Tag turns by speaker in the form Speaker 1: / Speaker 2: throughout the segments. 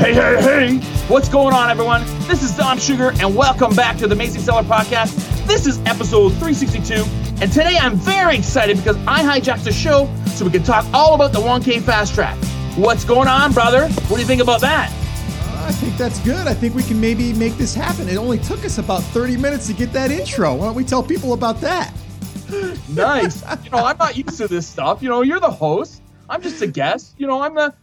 Speaker 1: Hey, hey, hey! What's going on, everyone? This is Dom Sugar, and welcome back to the Amazing Seller Podcast. This is episode 362, and today I'm very excited because I hijacked the show so we can talk all about the 1K Fast Track. What's going on, brother? What do you think about that?
Speaker 2: Uh, I think that's good. I think we can maybe make this happen. It only took us about 30 minutes to get that intro. Why don't we tell people about that?
Speaker 1: nice. you know, I'm not used to this stuff. You know, you're the host. I'm just a guest. You know, I'm the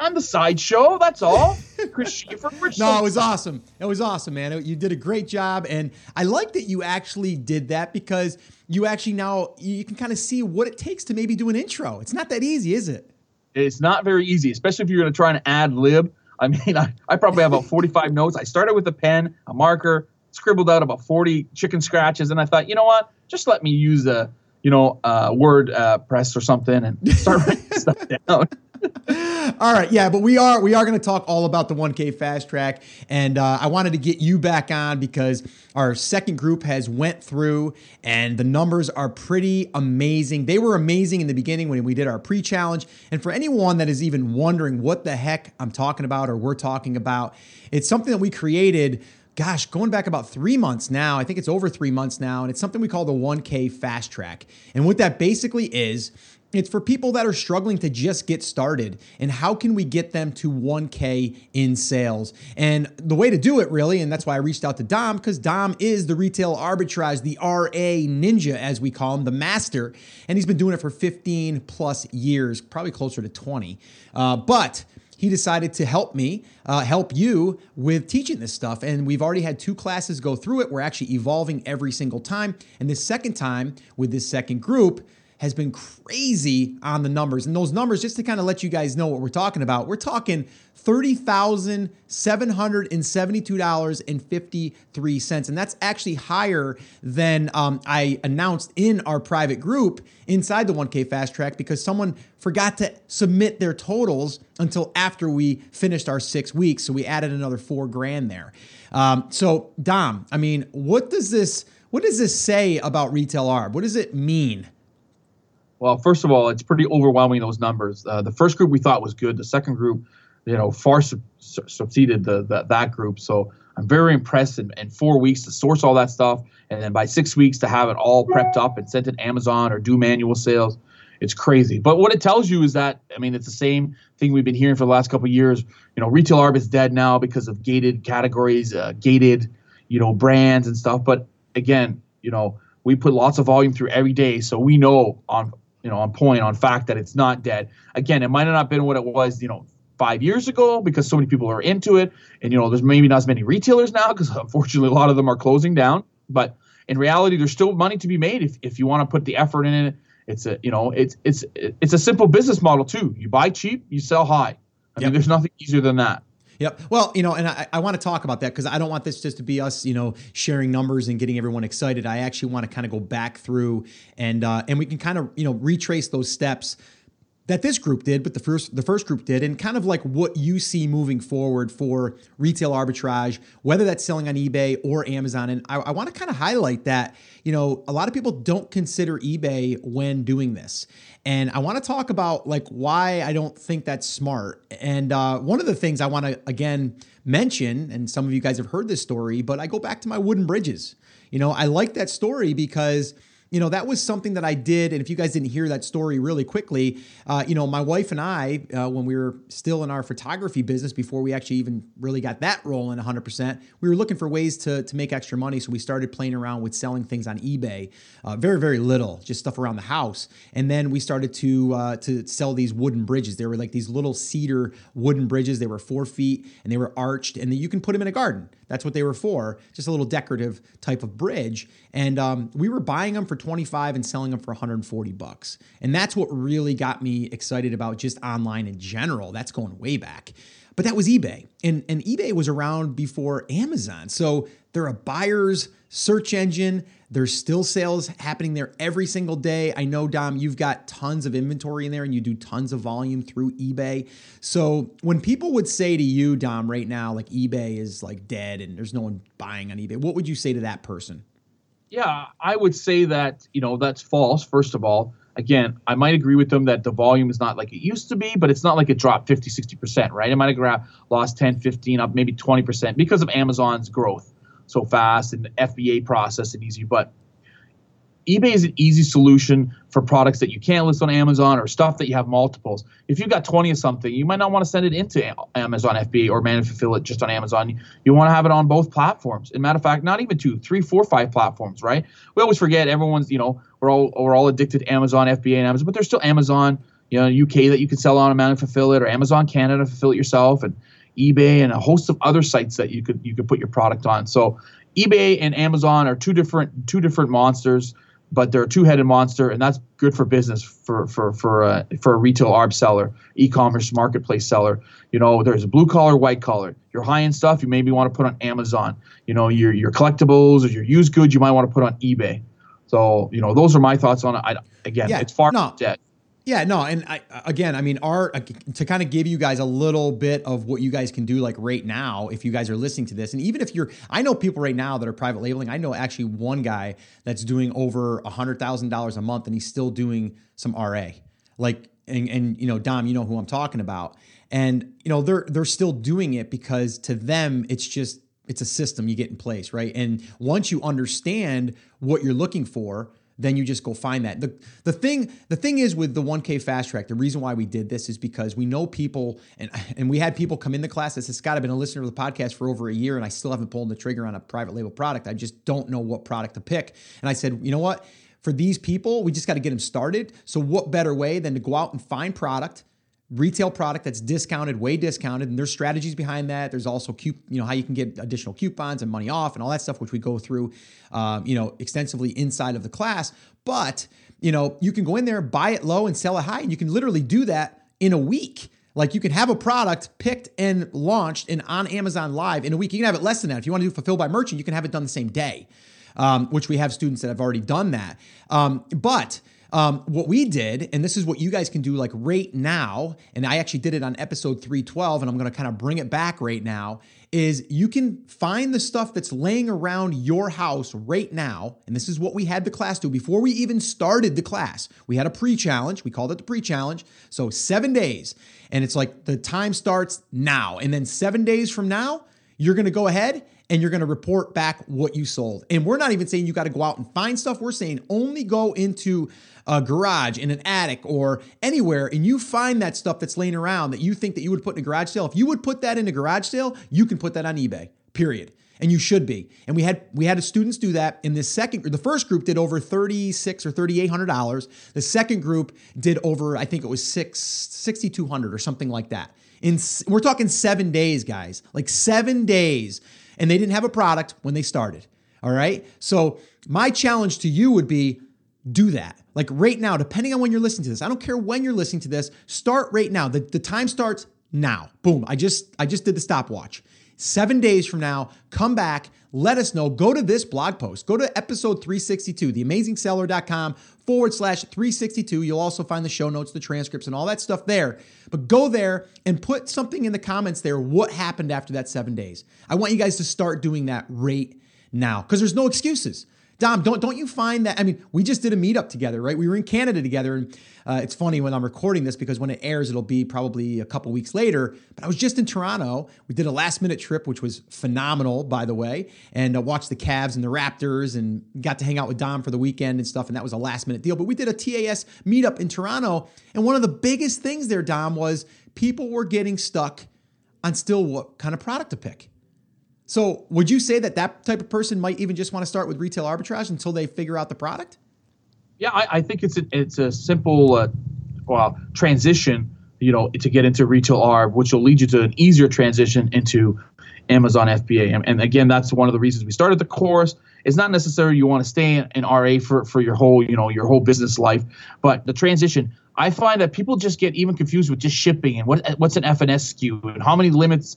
Speaker 1: I'm the sideshow. That's all. Chris Schaefer.
Speaker 2: no, it was awesome. It was awesome, man. You did a great job, and I like that you actually did that because you actually now you can kind of see what it takes to maybe do an intro. It's not that easy, is it?
Speaker 1: It's not very easy, especially if you're going to try and ad lib. I mean, I, I probably have about 45 notes. I started with a pen, a marker, scribbled out about 40 chicken scratches, and I thought, you know what? Just let me use a you know uh, word uh, press or something and start writing stuff down.
Speaker 2: all right, yeah, but we are we are going to talk all about the 1K fast track, and uh, I wanted to get you back on because our second group has went through, and the numbers are pretty amazing. They were amazing in the beginning when we did our pre-challenge, and for anyone that is even wondering what the heck I'm talking about or we're talking about, it's something that we created gosh, going back about three months now. I think it's over three months now, and it's something we call the 1K fast track. And what that basically is, it's for people that are struggling to just get started. And how can we get them to 1K in sales? And the way to do it, really, and that's why I reached out to Dom, because Dom is the retail arbitrage, the RA ninja, as we call him, the master. And he's been doing it for 15 plus years, probably closer to 20. Uh, but he decided to help me, uh, help you with teaching this stuff. And we've already had two classes go through it. We're actually evolving every single time. And this second time with this second group, has been crazy on the numbers. And those numbers, just to kind of let you guys know what we're talking about, we're talking $30,772.53. And that's actually higher than um, I announced in our private group inside the 1K Fast Track because someone forgot to submit their totals until after we finished our six weeks. So we added another four grand there. Um, so, Dom, I mean, what does this. What does this say about retail arb? What does it mean?
Speaker 1: Well, first of all, it's pretty overwhelming those numbers. Uh, the first group we thought was good. The second group, you know, far su- succeeded the, the, that group. So I'm very impressed in, in, four weeks to source all that stuff, and then by six weeks to have it all prepped up and sent to Amazon or do manual sales. It's crazy. But what it tells you is that I mean, it's the same thing we've been hearing for the last couple years. You know, retail arb is dead now because of gated categories, uh, gated, you know, brands and stuff. But again, you know, we put lots of volume through every day, so we know on you know, on point on fact that it's not dead. Again, it might have not been what it was, you know, five years ago because so many people are into it, and you know, there's maybe not as many retailers now because unfortunately a lot of them are closing down. But in reality, there's still money to be made if if you want to put the effort in it. It's a you know, it's it's it's a simple business model too. You buy cheap, you sell high. I yep. mean, there's nothing easier than that.
Speaker 2: Yep. Well, you know, and I, I want to talk about that because I don't want this just to be us, you know, sharing numbers and getting everyone excited. I actually want to kind of go back through and uh, and we can kind of you know retrace those steps that this group did, but the first the first group did, and kind of like what you see moving forward for retail arbitrage, whether that's selling on eBay or Amazon. And I, I want to kind of highlight that you know a lot of people don't consider eBay when doing this, and I want to talk about like why I don't think that's smart. And uh, one of the things I want to again mention, and some of you guys have heard this story, but I go back to my wooden bridges. You know, I like that story because you know, that was something that I did. And if you guys didn't hear that story really quickly, uh, you know, my wife and I, uh, when we were still in our photography business before we actually even really got that rolling 100%, we were looking for ways to, to make extra money. So we started playing around with selling things on eBay, uh, very, very little, just stuff around the house. And then we started to, uh, to sell these wooden bridges. They were like these little cedar wooden bridges. They were four feet and they were arched and you can put them in a garden. That's what they were for, just a little decorative type of bridge. And um, we were buying them for 25 and selling them for 140 bucks. And that's what really got me excited about just online in general. That's going way back. But that was eBay. And, and eBay was around before Amazon. So they're a buyer's search engine. There's still sales happening there every single day. I know, Dom, you've got tons of inventory in there and you do tons of volume through eBay. So when people would say to you, Dom, right now, like eBay is like dead and there's no one buying on eBay, what would you say to that person?
Speaker 1: Yeah, I would say that, you know, that's false, first of all. Again, I might agree with them that the volume is not like it used to be, but it's not like it dropped 50, 60%, right? It might have grabbed, lost 10, 15, up maybe 20% because of Amazon's growth so fast and the FBA process and easy. But eBay is an easy solution for products that you can't list on Amazon or stuff that you have multiples. If you've got 20 of something, you might not want to send it into Amazon FBA or manage fulfill it just on Amazon. You want to have it on both platforms. In matter of fact, not even two, three, four, five platforms, right? We always forget everyone's, you know, we're all we're all addicted to Amazon FBA and Amazon, but there's still Amazon, you know, UK that you can sell on and fulfill it, or Amazon Canada fulfill it yourself, and eBay and a host of other sites that you could you could put your product on. So eBay and Amazon are two different two different monsters but they're a two-headed monster, and that's good for business for for for a, for a retail ARB seller, e-commerce marketplace seller. You know, there's a blue collar, white collar. Your high-end stuff you maybe want to put on Amazon. You know, your your collectibles or your used goods you might want to put on eBay. So you know, those are my thoughts on it. I, again, yeah, it's far
Speaker 2: no. dead. Yeah, no, and I, again, I mean, our to kind of give you guys a little bit of what you guys can do, like right now, if you guys are listening to this, and even if you're, I know people right now that are private labeling. I know actually one guy that's doing over a hundred thousand dollars a month, and he's still doing some RA, like, and, and you know, Dom, you know who I'm talking about, and you know they're they're still doing it because to them it's just it's a system you get in place, right? And once you understand what you're looking for then you just go find that. The the thing the thing is with the 1K fast track, the reason why we did this is because we know people and and we had people come in the class that says, Scott, I've been a listener to the podcast for over a year and I still haven't pulled the trigger on a private label product. I just don't know what product to pick. And I said, you know what? For these people, we just got to get them started. So what better way than to go out and find product retail product that's discounted, way discounted, and there's strategies behind that. There's also you know how you can get additional coupons and money off and all that stuff, which we go through, um, you know, extensively inside of the class. But you know, you can go in there, buy it low, and sell it high, and you can literally do that in a week. Like you can have a product picked and launched and on Amazon Live in a week. You can have it less than that. If you want to do fulfilled by merchant, you can have it done the same day, um, which we have students that have already done that. Um, but um, what we did, and this is what you guys can do like right now, and I actually did it on episode 312, and I'm to kind of bring it back right now, is you can find the stuff that's laying around your house right now. And this is what we had the class do before we even started the class. We had a pre challenge. We called it the pre challenge. So seven days. And it's like the time starts now. And then seven days from now, you're to go ahead and you're going to report back what you sold. And we're not even saying you got to go out and find stuff. We're saying only go into a garage, in an attic, or anywhere, and you find that stuff that's laying around that you think that you would put in a garage sale. If you would put that in a garage sale, you can put that on eBay. Period and you should be. And we had we had students do that. In this second, the first group did over thirty six or thirty eight hundred dollars. The second group did over, I think it was six sixty two hundred or something like that. In we're talking seven days, guys, like seven days and they didn't have a product when they started. All right. So my challenge to you would be do that. Like right now, depending on when you're listening to this, I don't care when you're listening to this, start right now. The, the time starts now. Boom. I just I just did the stopwatch. Seven days from now, come back, let us know. Go to this blog post. Go to episode 362, theamazingseller.com forward slash 362. You'll also find the show notes, the transcripts, and all that stuff there. But go there and put something in the comments there what happened after that seven days. I want you guys to start doing that right now because there's no excuses. Dom, don't don't you find that? I mean, we just did a meetup together, right? We were in Canada together, and uh, it's funny when I'm recording this because when it airs, it'll be probably a couple weeks later. But I was just in Toronto. We did a last minute trip, which was phenomenal, by the way, and uh, watched the Cavs and the Raptors, and got to hang out with Dom for the weekend and stuff. And that was a last minute deal. But we did a TAS meetup in Toronto, and one of the biggest things there, Dom, was people were getting stuck on still what kind of product to pick. So, would you say that that type of person might even just want to start with retail arbitrage until they figure out the product?
Speaker 1: Yeah, I, I think it's a, it's a simple uh, well transition, you know, to get into retail arb, which will lead you to an easier transition into Amazon FBA. And, and again, that's one of the reasons we started the course. It's not necessarily you want to stay in, RA for, for your whole, you know, your whole business life, but the transition. I find that people just get even confused with just shipping and what what's an FNSKU and how many limits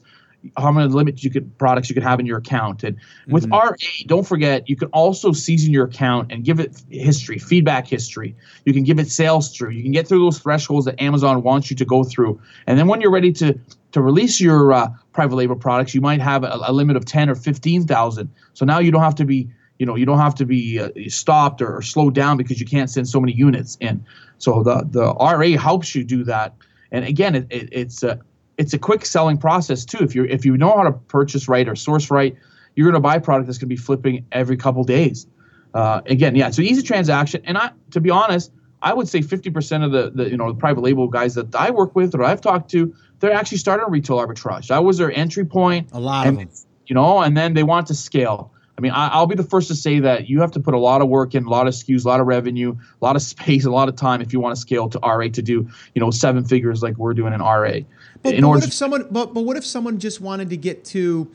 Speaker 1: how many limits you could products you could have in your account. And with mm-hmm. RA, don't forget you can also season your account and give it history, feedback history. You can give it sales through. You can get through those thresholds that Amazon wants you to go through. And then when you're ready to to release your uh, private label products, you might have a, a limit of ten or fifteen thousand. So now you don't have to be you know you don't have to be uh, stopped or, or slowed down because you can't send so many units in. So the the RA helps you do that. And again, it, it, it's a it's a quick selling process too. If you if you know how to purchase right or source right, you're going to buy a product that's going to be flipping every couple days. Uh, again, yeah, it's an easy transaction. And I, to be honest, I would say 50% of the, the you know the private label guys that I work with or I've talked to, they're actually starting retail arbitrage. That was their entry point.
Speaker 2: A lot
Speaker 1: and,
Speaker 2: of them.
Speaker 1: You know, and then they want to scale. I mean, I, will be the first to say that you have to put a lot of work in, a lot of SKUs, a lot of revenue, a lot of space, a lot of time if you want to scale to RA to do, you know, seven figures like we're doing in RA.
Speaker 2: But, in but what if someone? But, but what if someone just wanted to get to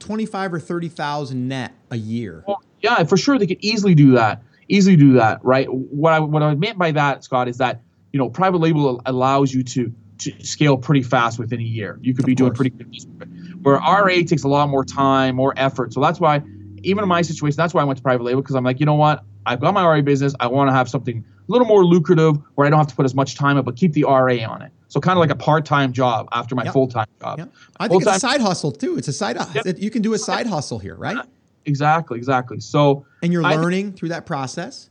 Speaker 2: twenty-five or thirty thousand net a year?
Speaker 1: Well, yeah, for sure they could easily do that. Easily do that, right? What I what I meant by that, Scott, is that you know private label allows you to to scale pretty fast within a year. You could of be course. doing pretty good. Where RA takes a lot more time, more effort. So that's why even in my situation, that's why I went to private label because I'm like, you know what? I've got my RA business. I want to have something a little more lucrative where I don't have to put as much time up, but keep the RA on it. So kind of like a part-time job after my yep. full-time job. Yep.
Speaker 2: I think Full-time, it's a side hustle too. It's a side. Yep. You can do a side hustle here, right?
Speaker 1: Exactly, exactly. So
Speaker 2: and you're learning through that process.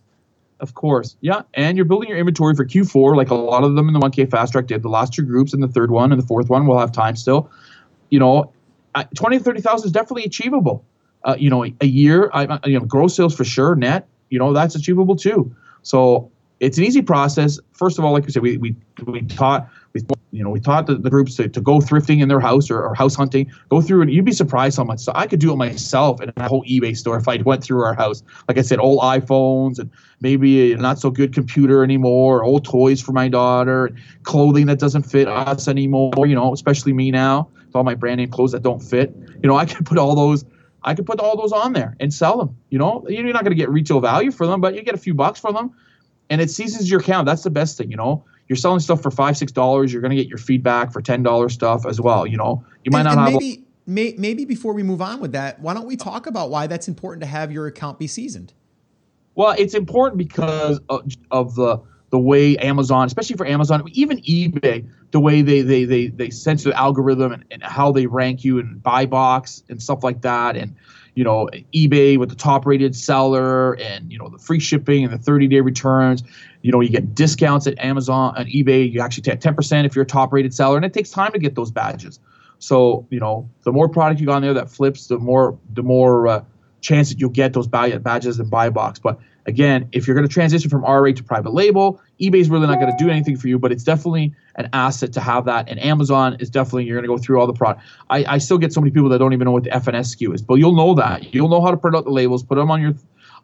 Speaker 1: Of course, yeah, and you're building your inventory for Q4, like a lot of them in the 1K fast track did. The last two groups and the third one and the fourth one will have time still. You know, 20 to 30,000 is definitely achievable uh, you know, a year, I, you know, gross sales for sure, net, you know, that's achievable too. So it's an easy process. First of all, like you said, we, we, we taught, we, you know, we taught the, the groups to, to go thrifting in their house or, or, house hunting, go through and you'd be surprised how much. So I could do it myself in a whole eBay store if I went through our house. Like I said, old iPhones and maybe a not so good computer anymore, old toys for my daughter, clothing that doesn't fit us anymore, you know, especially me now, with all my brand name clothes that don't fit. You know, I could put all those I could put all those on there and sell them. You know, you're not going to get retail value for them, but you get a few bucks for them, and it seasons your account. That's the best thing. You know, you're selling stuff for five, six dollars. You're going to get your feedback for ten dollars stuff as well. You know, you might and, not and
Speaker 2: have. Maybe, may, maybe before we move on with that, why don't we talk about why that's important to have your account be seasoned?
Speaker 1: Well, it's important because of, of the the way Amazon, especially for Amazon, even eBay, the way they they they they sense the algorithm and, and how they rank you and buy box and stuff like that, and you know eBay with the top rated seller and you know the free shipping and the 30 day returns. You know you get discounts at Amazon and eBay. You actually take 10% if you're a top rated seller, and it takes time to get those badges. So you know the more product you got on there that flips, the more the more uh, chance that you'll get those badges and buy box. But Again, if you're going to transition from RA to private label, eBay's really not going to do anything for you, but it's definitely an asset to have that. And Amazon is definitely you're going to go through all the product. I, I still get so many people that don't even know what the FNSKU is, but you'll know that. You'll know how to print out the labels, put them on your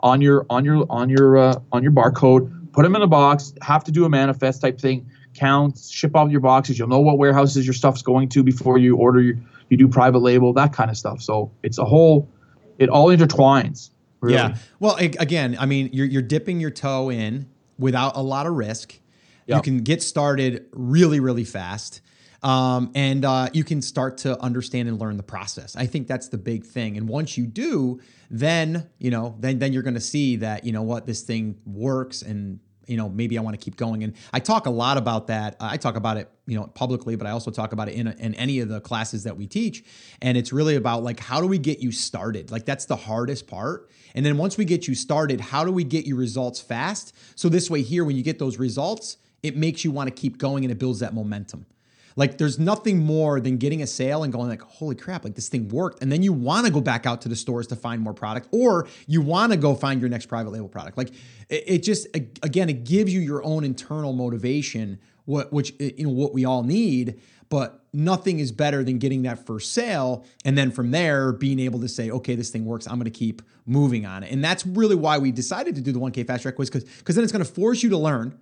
Speaker 1: on your on your on your uh, on your barcode, put them in the box. Have to do a manifest type thing. Count, ship out your boxes. You'll know what warehouses your stuff's going to before you order. Your, you do private label, that kind of stuff. So it's a whole. It all intertwines.
Speaker 2: Really? Yeah. Well, again, I mean, you're you're dipping your toe in without a lot of risk. Yep. You can get started really, really fast. Um, and uh, you can start to understand and learn the process. I think that's the big thing. And once you do, then you know, then then you're going to see that you know what this thing works, and you know maybe I want to keep going. And I talk a lot about that. I talk about it you know publicly, but I also talk about it in in any of the classes that we teach. And it's really about like how do we get you started? Like that's the hardest part and then once we get you started, how do we get you results fast? So this way, here, when you get those results, it makes you want to keep going and it builds that momentum. Like there's nothing more than getting a sale and going like, holy crap, like this thing worked. And then you want to go back out to the stores to find more product, or you want to go find your next private label product. Like it, it just again, it gives you your own internal motivation, what which you know what we all need but nothing is better than getting that first sale and then from there being able to say okay this thing works i'm going to keep moving on it and that's really why we decided to do the 1k fast track quiz because because then it's going to force you to learn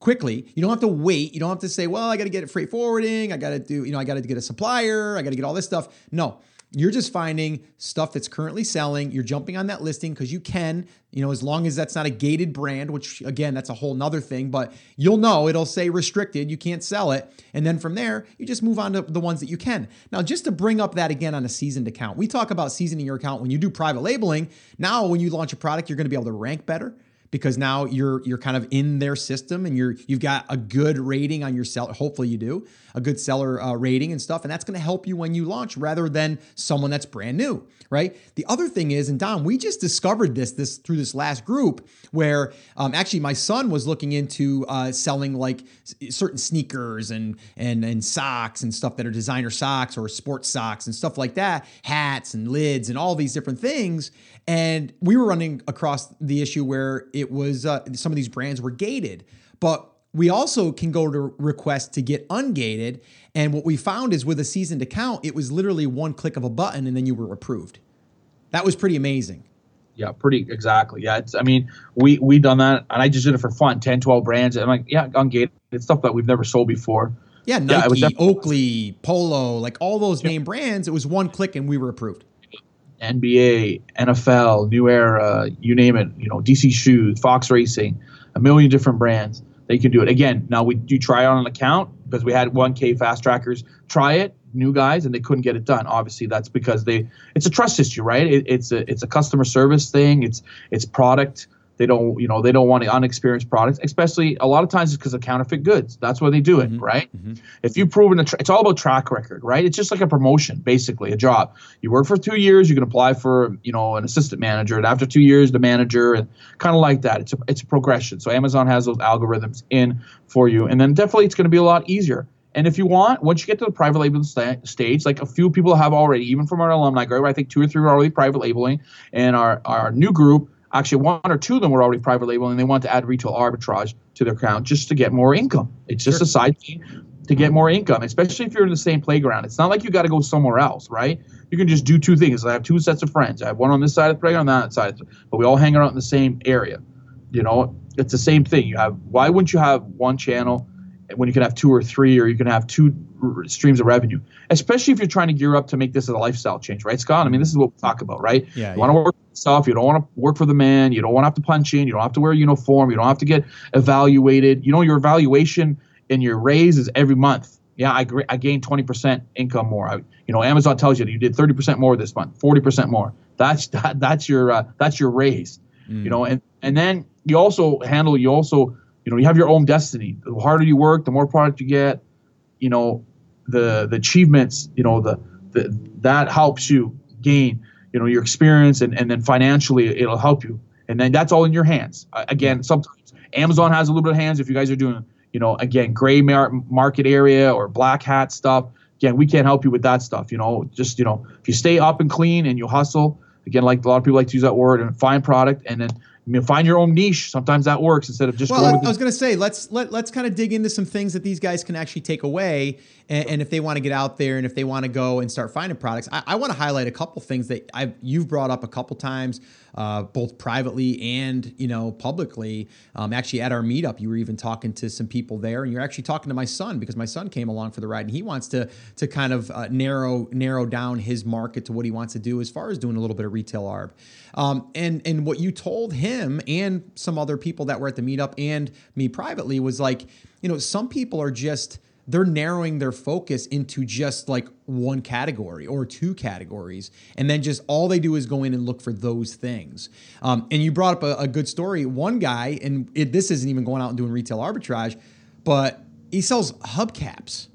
Speaker 2: quickly you don't have to wait you don't have to say well i got to get it freight forwarding i got to do you know i got to get a supplier i got to get all this stuff no you're just finding stuff that's currently selling. You're jumping on that listing because you can, you know, as long as that's not a gated brand, which again, that's a whole nother thing, but you'll know it'll say restricted. You can't sell it. And then from there, you just move on to the ones that you can. Now, just to bring up that again on a seasoned account, we talk about seasoning your account when you do private labeling. Now, when you launch a product, you're going to be able to rank better because now you're you're kind of in their system and you're you've got a good rating on your seller. Hopefully you do a good seller uh, rating and stuff, and that's going to help you when you launch rather than someone that's brand new, right? The other thing is, and Dom, we just discovered this this through this last group where um, actually my son was looking into uh, selling like certain sneakers and and and socks and stuff that are designer socks or sports socks and stuff like that, hats and lids and all these different things. And we were running across the issue where it was uh, some of these brands were gated, but we also can go to request to get ungated. And what we found is with a seasoned account, it was literally one click of a button and then you were approved. That was pretty amazing.
Speaker 1: Yeah, pretty exactly. Yeah, it's. I mean, we we done that, and I just did it for fun. 10, 12 brands. And I'm like, yeah, ungated. It's stuff that we've never sold before.
Speaker 2: Yeah, Nike, yeah, Oakley, Polo, like all those yeah. name brands. It was one click and we were approved.
Speaker 1: NBA, NFL, New Era, you name it. You know, DC Shoes, Fox Racing, a million different brands. They can do it again. Now we do try on an account because we had 1K fast trackers try it, new guys, and they couldn't get it done. Obviously, that's because they it's a trust issue, right? It, it's a it's a customer service thing. It's it's product they don't, you know, they don't want unexperienced products, especially a lot of times it's because of counterfeit goods. That's why they do it, mm-hmm. right? Mm-hmm. If you've proven tra- it's all about track record, right? It's just like a promotion, basically, a job. You work for two years, you can apply for, you know, an assistant manager, and after two years, the manager, and kind of like that. It's a, it's a progression. So Amazon has those algorithms in for you, and then definitely it's going to be a lot easier. And if you want, once you get to the private labeling st- stage, like a few people have already, even from our alumni group, I think two or three are already private labeling, and our our new group Actually, one or two of them were already private labeling. And they want to add retail arbitrage to their account just to get more income. It's just sure. a side thing to get more income, especially if you're in the same playground. It's not like you got to go somewhere else, right? You can just do two things. I have two sets of friends. I have one on this side of the playground, on that side, but we all hang out in the same area. You know, it's the same thing. You have why wouldn't you have one channel when you can have two or three, or you can have two streams of revenue, especially if you're trying to gear up to make this a lifestyle change, right, Scott? I mean, this is what we talk about, right? Yeah. You yeah. want to work for yourself, You don't want to work for the man. You don't want to have to punch in. You don't have to wear a uniform. You don't have to get evaluated. You know, your evaluation and your raise is every month. Yeah, I, I gained 20% income more. I, you know, Amazon tells you that you did 30% more this month, 40% more. That's that, that's your uh, that's your raise. Mm. You know, and and then you also handle you also you know you have your own destiny. The harder you work, the more product you get. You know, the the achievements. You know, the, the that helps you gain you know your experience and, and then financially it'll help you and then that's all in your hands again sometimes amazon has a little bit of hands if you guys are doing you know again gray mar- market area or black hat stuff again we can't help you with that stuff you know just you know if you stay up and clean and you hustle again like a lot of people like to use that word and find product and then I mean, find your own niche. Sometimes that works instead of just.
Speaker 2: Well, I, I was going to say let's let let's kind of dig into some things that these guys can actually take away, and, and if they want to get out there and if they want to go and start finding products, I, I want to highlight a couple things that I've you've brought up a couple times, uh, both privately and you know publicly. Um, actually, at our meetup, you were even talking to some people there, and you're actually talking to my son because my son came along for the ride, and he wants to to kind of uh, narrow narrow down his market to what he wants to do as far as doing a little bit of retail arb. Um, and and what you told him and some other people that were at the meetup and me privately was like, you know, some people are just they're narrowing their focus into just like one category or two categories. And then just all they do is go in and look for those things. Um, and you brought up a, a, good story. One guy and it, this isn't even going out and doing retail arbitrage but he sells hubcaps.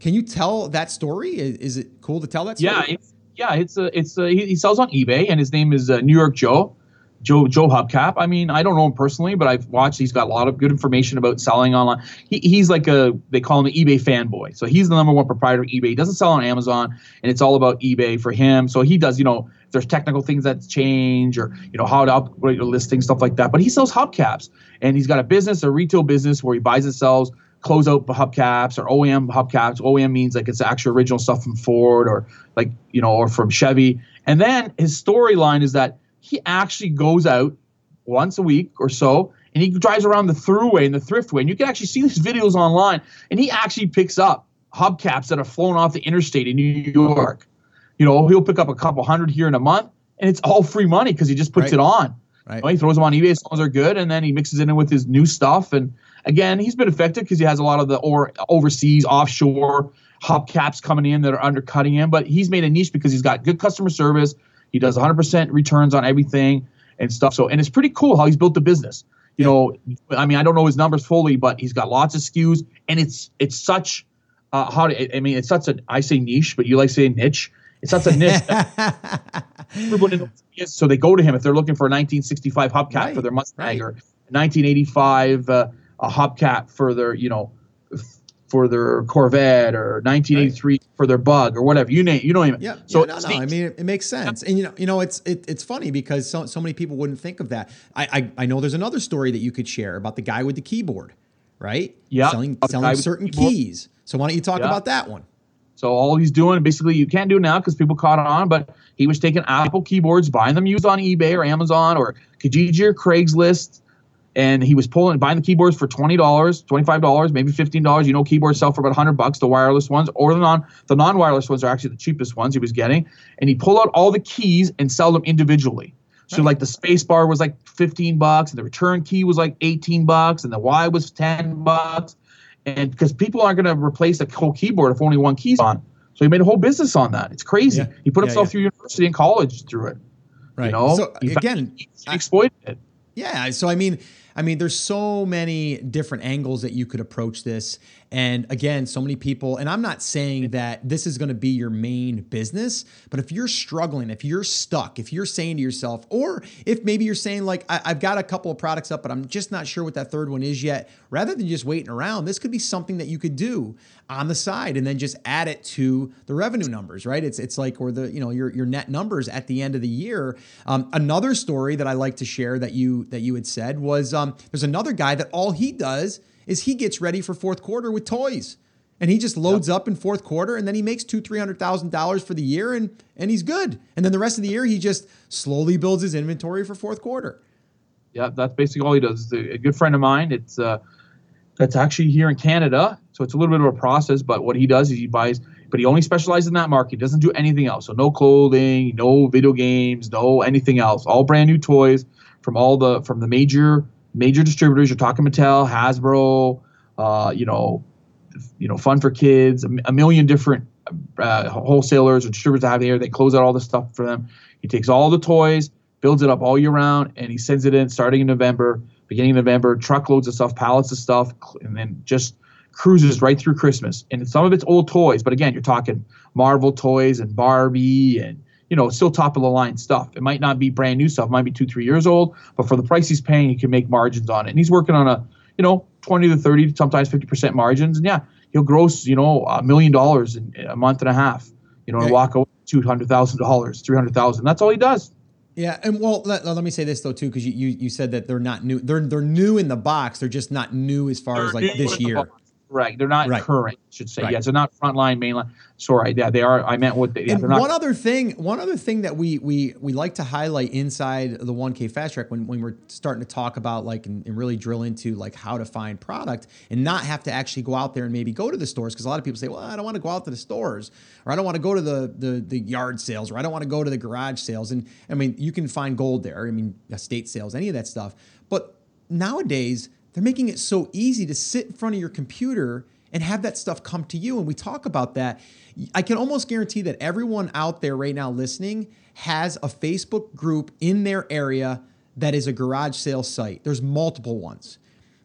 Speaker 2: Can you tell that story? Is, is it cool to tell that story?
Speaker 1: yeah yeah, it's a, it's a, he, he sells on eBay, and his name is uh, New York Joe. Joe Joe Hubcap. I mean, I don't know him personally, but I've watched. He's got a lot of good information about selling online. He, he's like a they call him an eBay fanboy. So he's the number one proprietor of eBay. He doesn't sell on Amazon, and it's all about eBay for him. So he does, you know, if there's technical things that change or you know how to upgrade your listing, stuff like that. But he sells hubcaps, and he's got a business, a retail business where he buys and sells closeout hubcaps or OEM hubcaps. OEM means like it's actual original stuff from Ford or like you know or from Chevy. And then his storyline is that he actually goes out once a week or so and he drives around the throughway and the thriftway and you can actually see these videos online and he actually picks up hubcaps that are flown off the interstate in New York. You know, he'll pick up a couple hundred here in a month and it's all free money because he just puts right. it on. Right. You know, he throws them on eBay as long as they're good and then he mixes it in with his new stuff and Again, he's been affected because he has a lot of the or overseas offshore hubcaps coming in that are undercutting him, but he's made a niche because he's got good customer service. He does 100% returns on everything and stuff. So, and it's pretty cool how he's built the business. You know, I mean, I don't know his numbers fully, but he's got lots of SKUs, and it's it's such uh, how to, I mean, it's such a I say niche, but you like saying niche. It's such a niche. knows so they go to him if they're looking for a 1965 hubcap right, for their Mustang right. or 1985 uh, a hubcap for their you know for their Corvette or 1983 right. for their Bug or whatever you name you know him.
Speaker 2: Yeah. So yeah, no, no. I mean, it, it, makes sense, and you know, you know, it's it, it's funny because so so many people wouldn't think of that. I, I I know there's another story that you could share about the guy with the keyboard, right?
Speaker 1: Yeah.
Speaker 2: Selling selling certain keys. So why don't you talk yeah. about that one?
Speaker 1: So all he's doing, basically, you can't do now because people caught on, but he was taking Apple keyboards, buying them used on eBay or Amazon or Kijiji or Craigslist, and he was pulling buying the keyboards for twenty dollars, twenty five dollars, maybe fifteen dollars. You know, keyboards sell for about hundred bucks. The wireless ones or the non the non wireless ones are actually the cheapest ones he was getting. And he pulled out all the keys and sell them individually. So right. like the space bar was like fifteen bucks, and the return key was like eighteen bucks, and the Y was ten bucks. And because people aren't going to replace a whole keyboard if only one key's on. So he made a whole business on that. It's crazy. Yeah. He put himself yeah, through university and college through it.
Speaker 2: Right.
Speaker 1: You know,
Speaker 2: so
Speaker 1: he
Speaker 2: again,
Speaker 1: he exploited it.
Speaker 2: Yeah. So I mean, I mean, there's so many different angles that you could approach this. And again, so many people, and I'm not saying that this is going to be your main business, but if you're struggling, if you're stuck, if you're saying to yourself, or if maybe you're saying, like, I, have got a couple of products up, but I'm just not sure what that third one is yet, rather than just waiting around, this could be something that you could do on the side and then just add it to the revenue numbers, right? It's it's like or the you know your your net numbers at the end of the year. Um, another story that I like to share that you that you had said was there's another guy that all he does is he gets ready for fourth quarter with toys. And he just loads yep. up in fourth quarter and then he makes two, three hundred thousand dollars for the year and and he's good. And then the rest of the year he just slowly builds his inventory for fourth quarter.
Speaker 1: Yeah, that's basically all he does. A good friend of mine, it's uh that's actually here in Canada. So it's a little bit of a process, but what he does is he buys but he only specializes in that market. He doesn't do anything else. So no clothing, no video games, no anything else. All brand new toys from all the from the major major distributors. You're talking Mattel, Hasbro, uh, you know, you know, Fun for Kids, a, million different uh, wholesalers or distributors out there. They close out all the stuff for them. He takes all the toys, builds it up all year round, and he sends it in starting in November, beginning of November, truckloads of stuff, pallets of stuff, and then just cruises right through Christmas. And some of it's old toys, but again, you're talking Marvel toys and Barbie and you know, still top of the line stuff. It might not be brand new stuff, it might be two, three years old, but for the price he's paying, he can make margins on it. And he's working on a, you know, 20 to 30, sometimes 50% margins. And yeah, he'll gross, you know, a million dollars in a month and a half, you know, and walk away $200,000, 300,000. That's all he does.
Speaker 2: Yeah, and well, let, let me say this though too, because you, you you said that they're not new. They're they're new in the box. They're just not new as far they're as like this year.
Speaker 1: Right. They're not right. current, I should say. Right. Yes, they're not frontline, mainline. Sorry, yeah, they are. I meant what they. Yeah,
Speaker 2: and one other thing, one other thing that we we we like to highlight inside the 1K Fast Track when when we're starting to talk about like and, and really drill into like how to find product and not have to actually go out there and maybe go to the stores because a lot of people say, well, I don't want to go out to the stores or I don't want to go to the the the yard sales or I don't want to go to the garage sales. And I mean, you can find gold there. I mean, estate sales, any of that stuff. But nowadays they're making it so easy to sit in front of your computer and have that stuff come to you. And we talk about that. I can almost guarantee that everyone out there right now listening has a Facebook group in their area that is a garage sale site. There's multiple ones.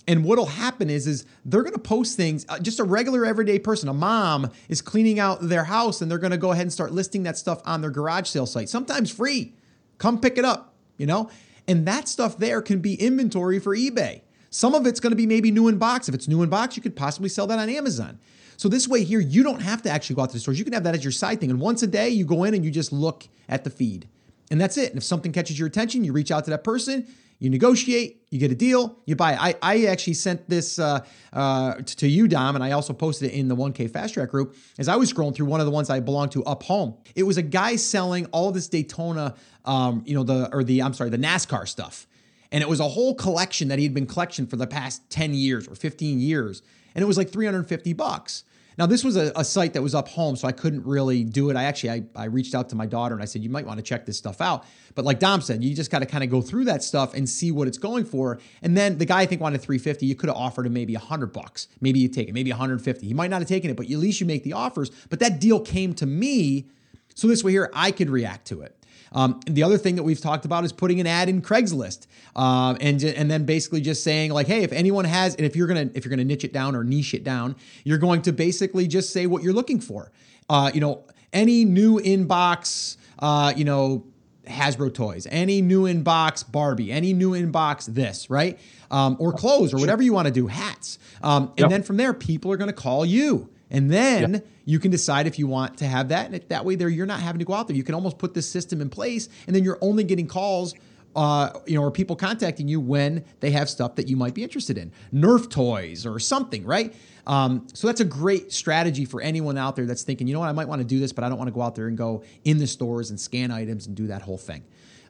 Speaker 2: And what'll happen is, is they're going to post things. Uh, just a regular everyday person, a mom is cleaning out their house, and they're going to go ahead and start listing that stuff on their garage sale site. Sometimes free. Come pick it up. You know, and that stuff there can be inventory for eBay. Some of it's going to be maybe new in box. If it's new in box, you could possibly sell that on Amazon. So this way here, you don't have to actually go out to the stores. You can have that as your side thing. And once a day, you go in and you just look at the feed. And that's it. And if something catches your attention, you reach out to that person, you negotiate, you get a deal, you buy. I, I actually sent this uh, uh, to you, Dom, and I also posted it in the 1K Fast Track group as I was scrolling through one of the ones I belong to up home. It was a guy selling all this Daytona, um, you know, the, or the, I'm sorry, the NASCAR stuff. And it was a whole collection that he'd been collecting for the past 10 years or 15 years. And it was like 350 bucks. Now, this was a, a, site that was up home, so I couldn't really do it. I actually I, I reached out to my daughter and I said, you might want to check this stuff out. But like Dom said, you just got to kind of go through that stuff and see what it's going for. And then the guy I think wanted 350. You could have offered him maybe 100 bucks. Maybe you take it, maybe 150. He might not have taken it, but at least you make the offers. But that deal came to me, so this way here I could react to it. Um, the other thing that we've talked about is putting an ad in Craigslist, uh, and and then basically just saying like, hey, if anyone has, and if you're gonna if you're gonna niche it down or niche it down, you're going to basically just say what you're looking for. Uh, you know, any new inbox, uh, you know, Hasbro toys, any new inbox Barbie, any new inbox this, right? Um, or clothes or whatever you want to do, hats. Um, and yep. then from there, people are going to call you. And then yep. You can decide if you want to have that. And that way, there you're not having to go out there. You can almost put this system in place, and then you're only getting calls uh, you know, or people contacting you when they have stuff that you might be interested in, Nerf toys or something, right? Um, so that's a great strategy for anyone out there that's thinking, you know what, I might want to do this, but I don't want to go out there and go in the stores and scan items and do that whole thing.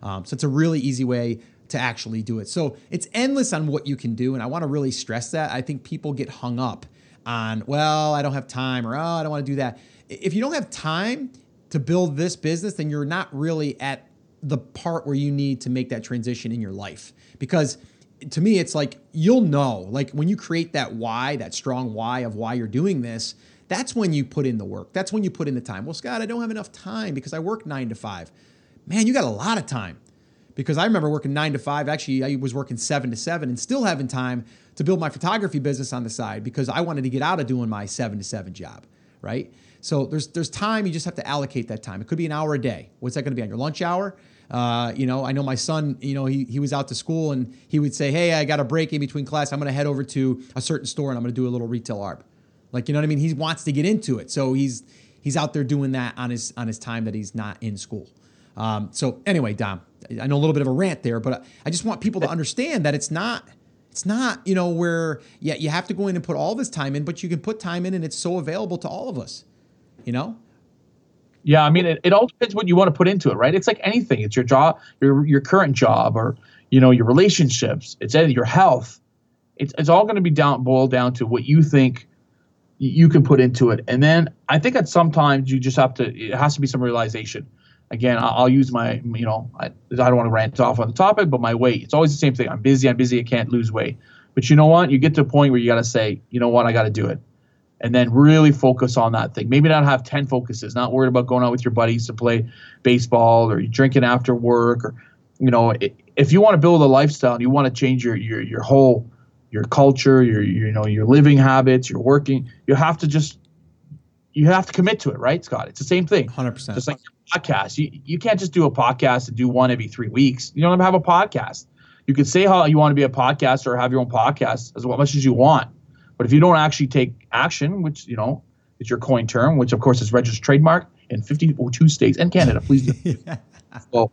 Speaker 2: Um, so it's a really easy way to actually do it. So it's endless on what you can do, and I want to really stress that. I think people get hung up on, well, I don't have time, or oh, I don't want to do that. If you don't have time to build this business, then you're not really at the part where you need to make that transition in your life. Because to me it's like you'll know like when you create that why that strong why of why you're doing this that's when you put in the work. That's when you put in the time. Well scott i don't have enough time because i work nine to five. Man you got a lot of time. Because i remember working nine to five. Actually i was working seven to seven and still having time to build my photography business on the side because i wanted to get out of doing my seven to seven job right so there's there's time you just have to allocate that time it could be an hour a day what's that going to be on your lunch hour uh, you know, I know my son, you know, he, he was out to school and he would say, Hey, I got a break in between class. I'm going to head over to a certain store and I'm going to do a little retail arb. Like, you know what I mean? He wants to get into it. So he's, he's out there doing that on his, on his time that he's not in school. Um, so anyway, Dom, I know a little bit of a rant there, but I just want people to understand that it's not, it's not, you know, where yeah, you have to go in and put all this time in, but you can put time in and it's so available to all of us, you know?
Speaker 1: Yeah, I mean, it, it all depends what you want to put into it, right? It's like anything. It's your job, your your current job, or you know, your relationships. It's your health. It's it's all going to be down boiled down to what you think you can put into it. And then I think at sometimes you just have to. It has to be some realization. Again, I'll, use my you know I, I don't want to rant off on the topic, but my weight. It's always the same thing. I'm busy. I'm busy. I can't lose weight. But you know what? You get to a point where you got to say, you know what? I got to do it and then really focus on that thing. Maybe not have 10 focuses, not worried about going out with your buddies to play baseball or drinking after work or you know, if you want to build a lifestyle and you want to change your your your whole your culture, your, your you know, your living habits, your working, you have to just you have to commit to it, right, Scott? It's the same thing.
Speaker 2: 100%.
Speaker 1: Just like podcast. You, you can't just do a podcast and do one every three weeks. You don't have a podcast. You can say how you want to be a podcaster or have your own podcast as much as you want. But if you don't actually take action, which you know is your coin term, which of course is registered trademark in 52 states and Canada, please do. well,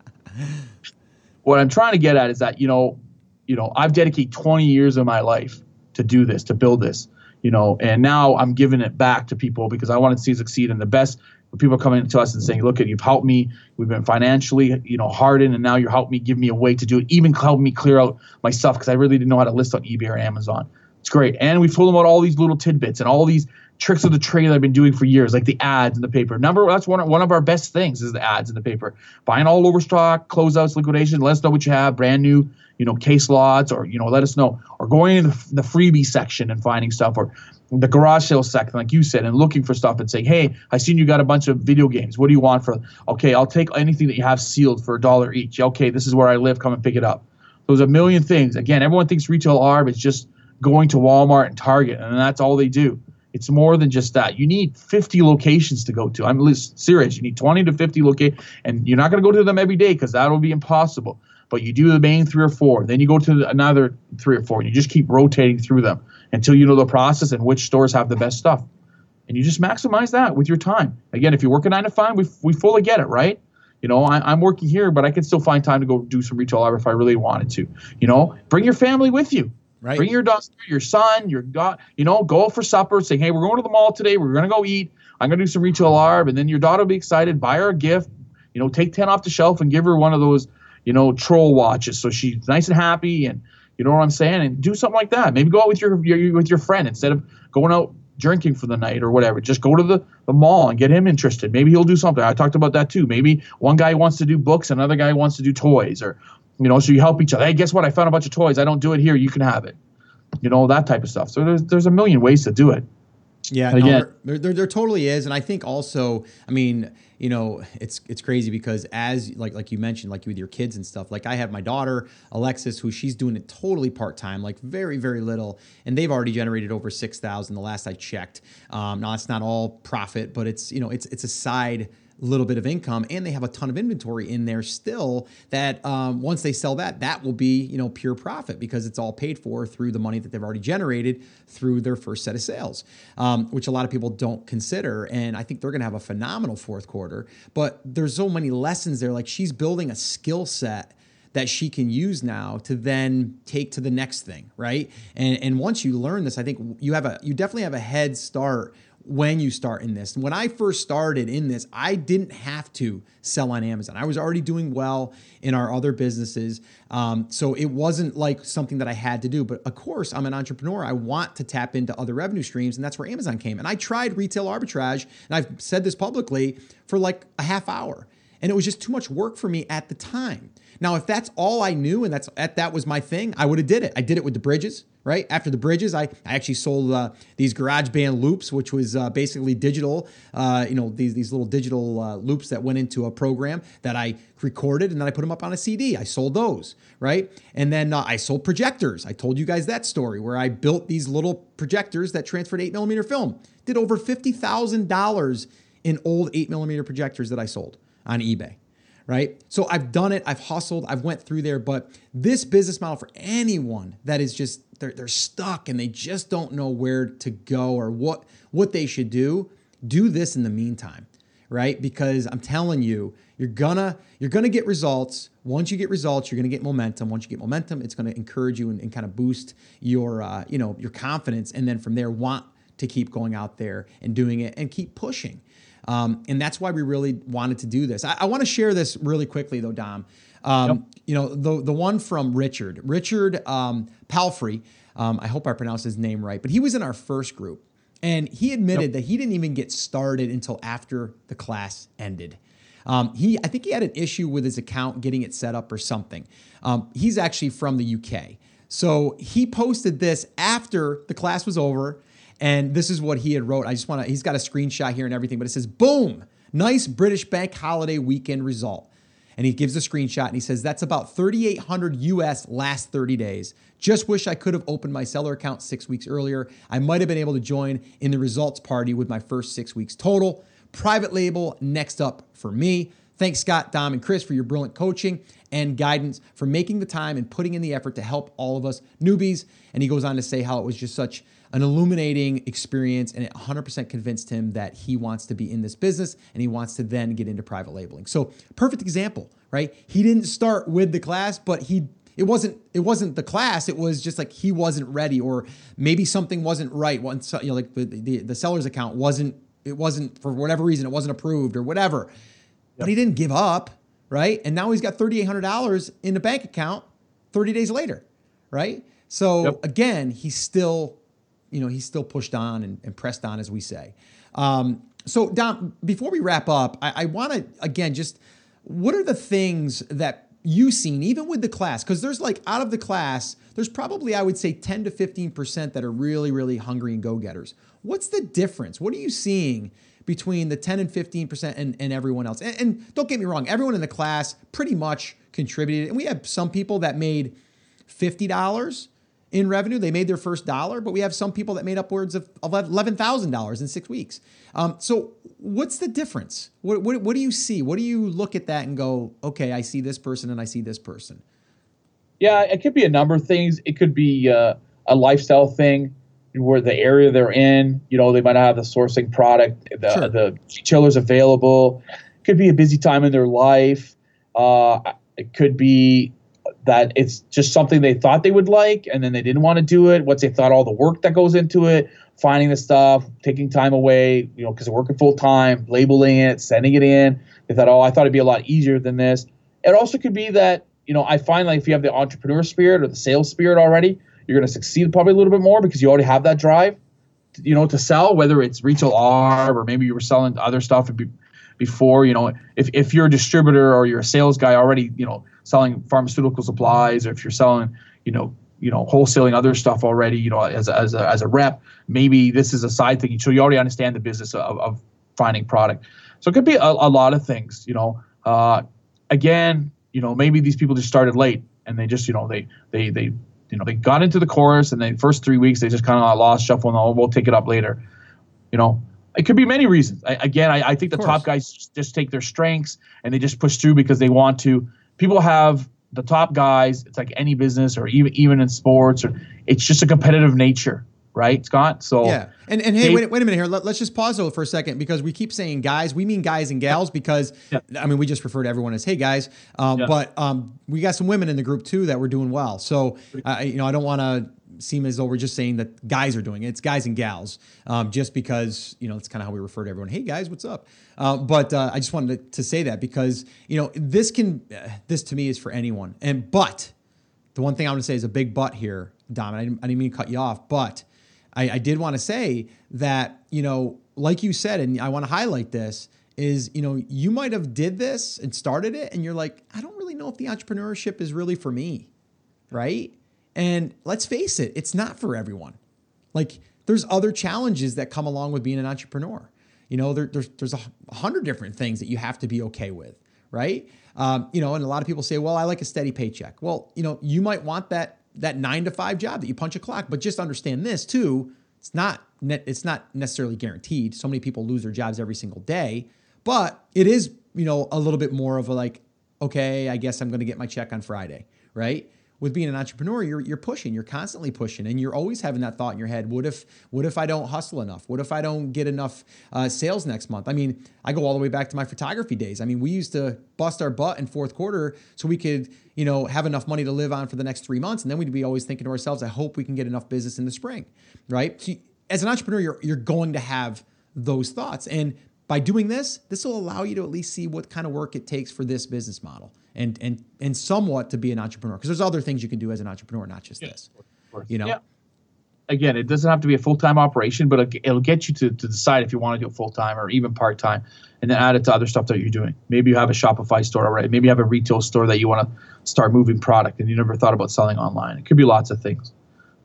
Speaker 1: what I'm trying to get at is that you know, you know, I've dedicated 20 years of my life to do this, to build this, you know, and now I'm giving it back to people because I want to see succeed. And the best people are coming to us and saying, "Look, you've helped me. We've been financially, you know, hardened, and now you're helping me, give me a way to do it. Even help me clear out my stuff because I really didn't know how to list on eBay or Amazon." It's great. And we've told them about all these little tidbits and all these tricks of the trade I've been doing for years, like the ads in the paper. Number that's one of, one of our best things is the ads in the paper. Buying all overstock, closeouts, liquidation. Let us know what you have, brand new, you know, case lots, or you know, let us know. Or going into the, the freebie section and finding stuff, or the garage sale section, like you said, and looking for stuff and saying, "Hey, I seen you got a bunch of video games. What do you want for?" Okay, I'll take anything that you have sealed for a dollar each. Okay, this is where I live. Come and pick it up. There's a million things. Again, everyone thinks retail arb is just going to Walmart and Target, and that's all they do. It's more than just that. You need 50 locations to go to. I'm serious. You need 20 to 50 locations, and you're not going to go to them every day because that will be impossible. But you do the main three or four, then you go to another three or four, and you just keep rotating through them until you know the process and which stores have the best stuff. And you just maximize that with your time. Again, if you're working nine to five, we, we fully get it, right? You know, I, am working here, but I can still find time to go do some retail if I really wanted to. You know, bring your family with you. Right. Bring your daughter, your son, your daughter, you know, go for supper, say, hey, we're going to the mall today. We're to go eat. I'm to do some retail arb. And then your daughter will be excited. Buy her a gift. You know, take 10 off the shelf and give her one of those, you know, troll watches so she's nice and happy. And you know what I'm saying? And do something like that. Maybe go out with your, your with your friend instead of going out drinking for the night or whatever. Just go to the, the mall and get him interested. Maybe he'll do something. I talked about that too. Maybe one guy wants to do books, another guy wants to do toys, or you know, so you help each other. Hey, guess what? I found a bunch of toys. I don't do it here. You can have it. You know, that type of stuff. So there's there's a million ways to do it.
Speaker 2: Yeah, no, there, there, there, totally is, and I think also, I mean, you know, it's it's crazy because as like like you mentioned, like with your kids and stuff. Like I have my daughter Alexis, who she's doing it totally part time, like very very little, and they've already generated over six thousand. The last I checked. Um, now it's not all profit, but it's you know it's it's a side little bit of income and they have a ton of inventory in there still that um, once they sell that that will be you know pure profit because it's all paid for through the money that they've already generated through their first set of sales um, which a lot of people don't consider and i think they're going to have a phenomenal fourth quarter but there's so many lessons there like she's building a skill set that she can use now to then take to the next thing, right? And and once you learn this, I think you have a you definitely have a head start when you start in this. When I first started in this, I didn't have to sell on Amazon. I was already doing well in our other businesses. Um, so it wasn't like something that I had to do. But of course, I'm an entrepreneur. I want to tap into other revenue streams. And that's where Amazon came. And I tried retail arbitrage, and I've said this publicly for like a half hour. And it was just too much work for me at the time. Now, if that's all I knew and that's that was my thing, I would have did it. I did it with the bridges, right? After the bridges, I, I actually sold uh, these GarageBand loops, which was uh, basically digital, uh, you know, these these little digital uh, loops that went into a program that I recorded and then I put them up on a CD. I sold those, right? And then uh, I sold projectors. I told you guys that story where I built these little projectors that transferred eight millimeter film. Did over fifty thousand dollars in old eight millimeter projectors that I sold on eBay right? So I've done it, I've hustled, I've went through there, but this business model for anyone that is just they're, they're stuck and they just don't know where to go or what what they should do, do this in the meantime, right? Because I'm telling you, you're gonna you're gonna get results. Once you get results, you're gonna get momentum. Once you get momentum, it's gonna encourage you and, and kind of boost your uh, you know your confidence, and then from there want to keep going out there and doing it and keep pushing. Um, and that's why we really wanted to do this. I, I want to share this really quickly, though, Dom. Um, yep. You know, the, the one from Richard, Richard um, Palfrey, um, I hope I pronounced his name right, but he was in our first group. And he admitted yep. that he didn't even get started until after the class ended. Um, he, I think he had an issue with his account getting it set up or something. Um, he's actually from the UK. So he posted this after the class was over and this is what he had wrote. I just want to, he's got a screenshot here and everything, but it says, boom, nice British bank holiday weekend result. And he gives a screenshot and he says, that's about 3,800 US last 30 days. Just wish I could have opened my seller account six weeks earlier. I might have been able to join in the results party with my first six weeks total. Private label next up for me. Thanks, Scott, Dom, and Chris, for your brilliant coaching and guidance, for making the time and putting in the effort to help all of us newbies. And he goes on to say how it was just such an illuminating experience, and it 100% convinced him that he wants to be in this business and he wants to then get into private labeling. So, perfect example, right? He didn't start with the class, but he it wasn't it wasn't the class it was just like he wasn't ready or maybe something wasn't right once you know like the, the, the seller's account wasn't it wasn't for whatever reason it wasn't approved or whatever yep. but he didn't give up right and now he's got $3800 in the bank account 30 days later right so yep. again he's still you know, he's still pushed on and, and pressed on, as we say. Um, so, Dom, before we wrap up, I, I want to again just what are the things that you've seen, even with the class? Because there's like out of the class, there's probably I would say 10 to 15 percent that are really, really hungry and go getters. What's the difference? What are you seeing? Between the 10 and 15% and, and everyone else. And, and don't get me wrong, everyone in the class pretty much contributed. And we have some people that made $50 in revenue. They made their first dollar, but we have some people that made upwards of $11,000 in six weeks. Um, so, what's the difference? What, what, what do you see? What do you look at that and go, okay, I see this person and I see this person?
Speaker 1: Yeah, it could be a number of things. It could be uh, a lifestyle thing where the area they're in, you know, they might not have the sourcing product, the, sure. the chillers available. It could be a busy time in their life. Uh, it could be that it's just something they thought they would like and then they didn't want to do it. Once they thought all the work that goes into it finding the stuff taking time away you know because they're working full time labeling it sending it in they thought oh i thought it'd be a lot easier than this. It also could be that you know i find like if you have the entrepreneur spirit or the sales spirit already you're going to succeed probably a little bit more because you already have that drive you know to sell whether it's retail arb or maybe you were selling other stuff before you know if, if you're a distributor or you're a sales guy already you know selling pharmaceutical supplies or if you're selling, you know, you know wholesaling other stuff already you know as a, as a, as a rep maybe this is a side thing. So you already understand the business of, of finding product. So it could be a, a lot of things you know. Uh, again you know maybe these people just started late and they just you know they they they you know they got into the course and the first three weeks they just kind of lost shuffle and oh, we'll take it up later. You know it could be many reasons I, again I, I think the top guys just, take their strengths and they just push through because they want to people have the top guys it's like any business or even even in sports or it's just a competitive nature right, Scott? So
Speaker 2: yeah, and and hey, they, wait, wait a minute here. Let, us just pause though for a second because we keep saying guys. We mean guys and gals because yeah. I mean we just refer to everyone as hey guys, um, yeah. but um, we got some women in the group too that were doing well. So uh, you know I don't want to seem as though we're just saying that guys are doing it. It's guys and gals, um, just because you know it's kind of how we refer to everyone. Hey guys, what's up? Uh, but uh, I just wanted to, to, say that because you know this can uh, this to me is for anyone. And but the one thing I want to say is a big but here, Dom. I didn't, I didn't mean to cut you off, but I, I did want to say that, you know, like you said, and I want to highlight this, is, you know, you might have did this and started it and you're like, I don't really know if the entrepreneurship is really for me. Right. And let's face it, it's not for everyone. Like there's other challenges that come along with being an entrepreneur. You know, there, there's there's a hundred different things that you have to be okay with, right? Um, you know, and a lot of people say, well, I like a steady paycheck. Well, you know, you might want that that nine to five job that you punch a clock. But just understand this too: it's not it's not necessarily guaranteed. So many people lose their jobs every single day, but it is you know a little bit more of a like, okay, I guess I'm going to get my check on Friday, right? With being an entrepreneur, you're you're pushing, you're constantly pushing, and you're always having that thought in your head: What if what if I don't hustle enough? What if I don't get enough uh, sales next month? I mean, I go all the way back to my photography days. I mean, we used to bust our butt in fourth quarter so we could you know have enough money to live on for the next three months, and then we'd be always thinking to ourselves: I hope we can get enough business in the spring, right? So as an entrepreneur, you're you're going to have those thoughts, and by doing this, this will allow you to at least see what kind of work it takes for this business model and and and somewhat to be an entrepreneur because there's other things you can do as an entrepreneur, not just yeah, this. You know. Yeah.
Speaker 1: Again, it doesn't have to be a full time operation, but it'll get you to, to decide if you want to do it full time or even part time, and then add it to other stuff that you're doing. Maybe you have a Shopify store already. Maybe you have a retail store that you want to start moving product, and you never thought about selling online. It could be lots of things,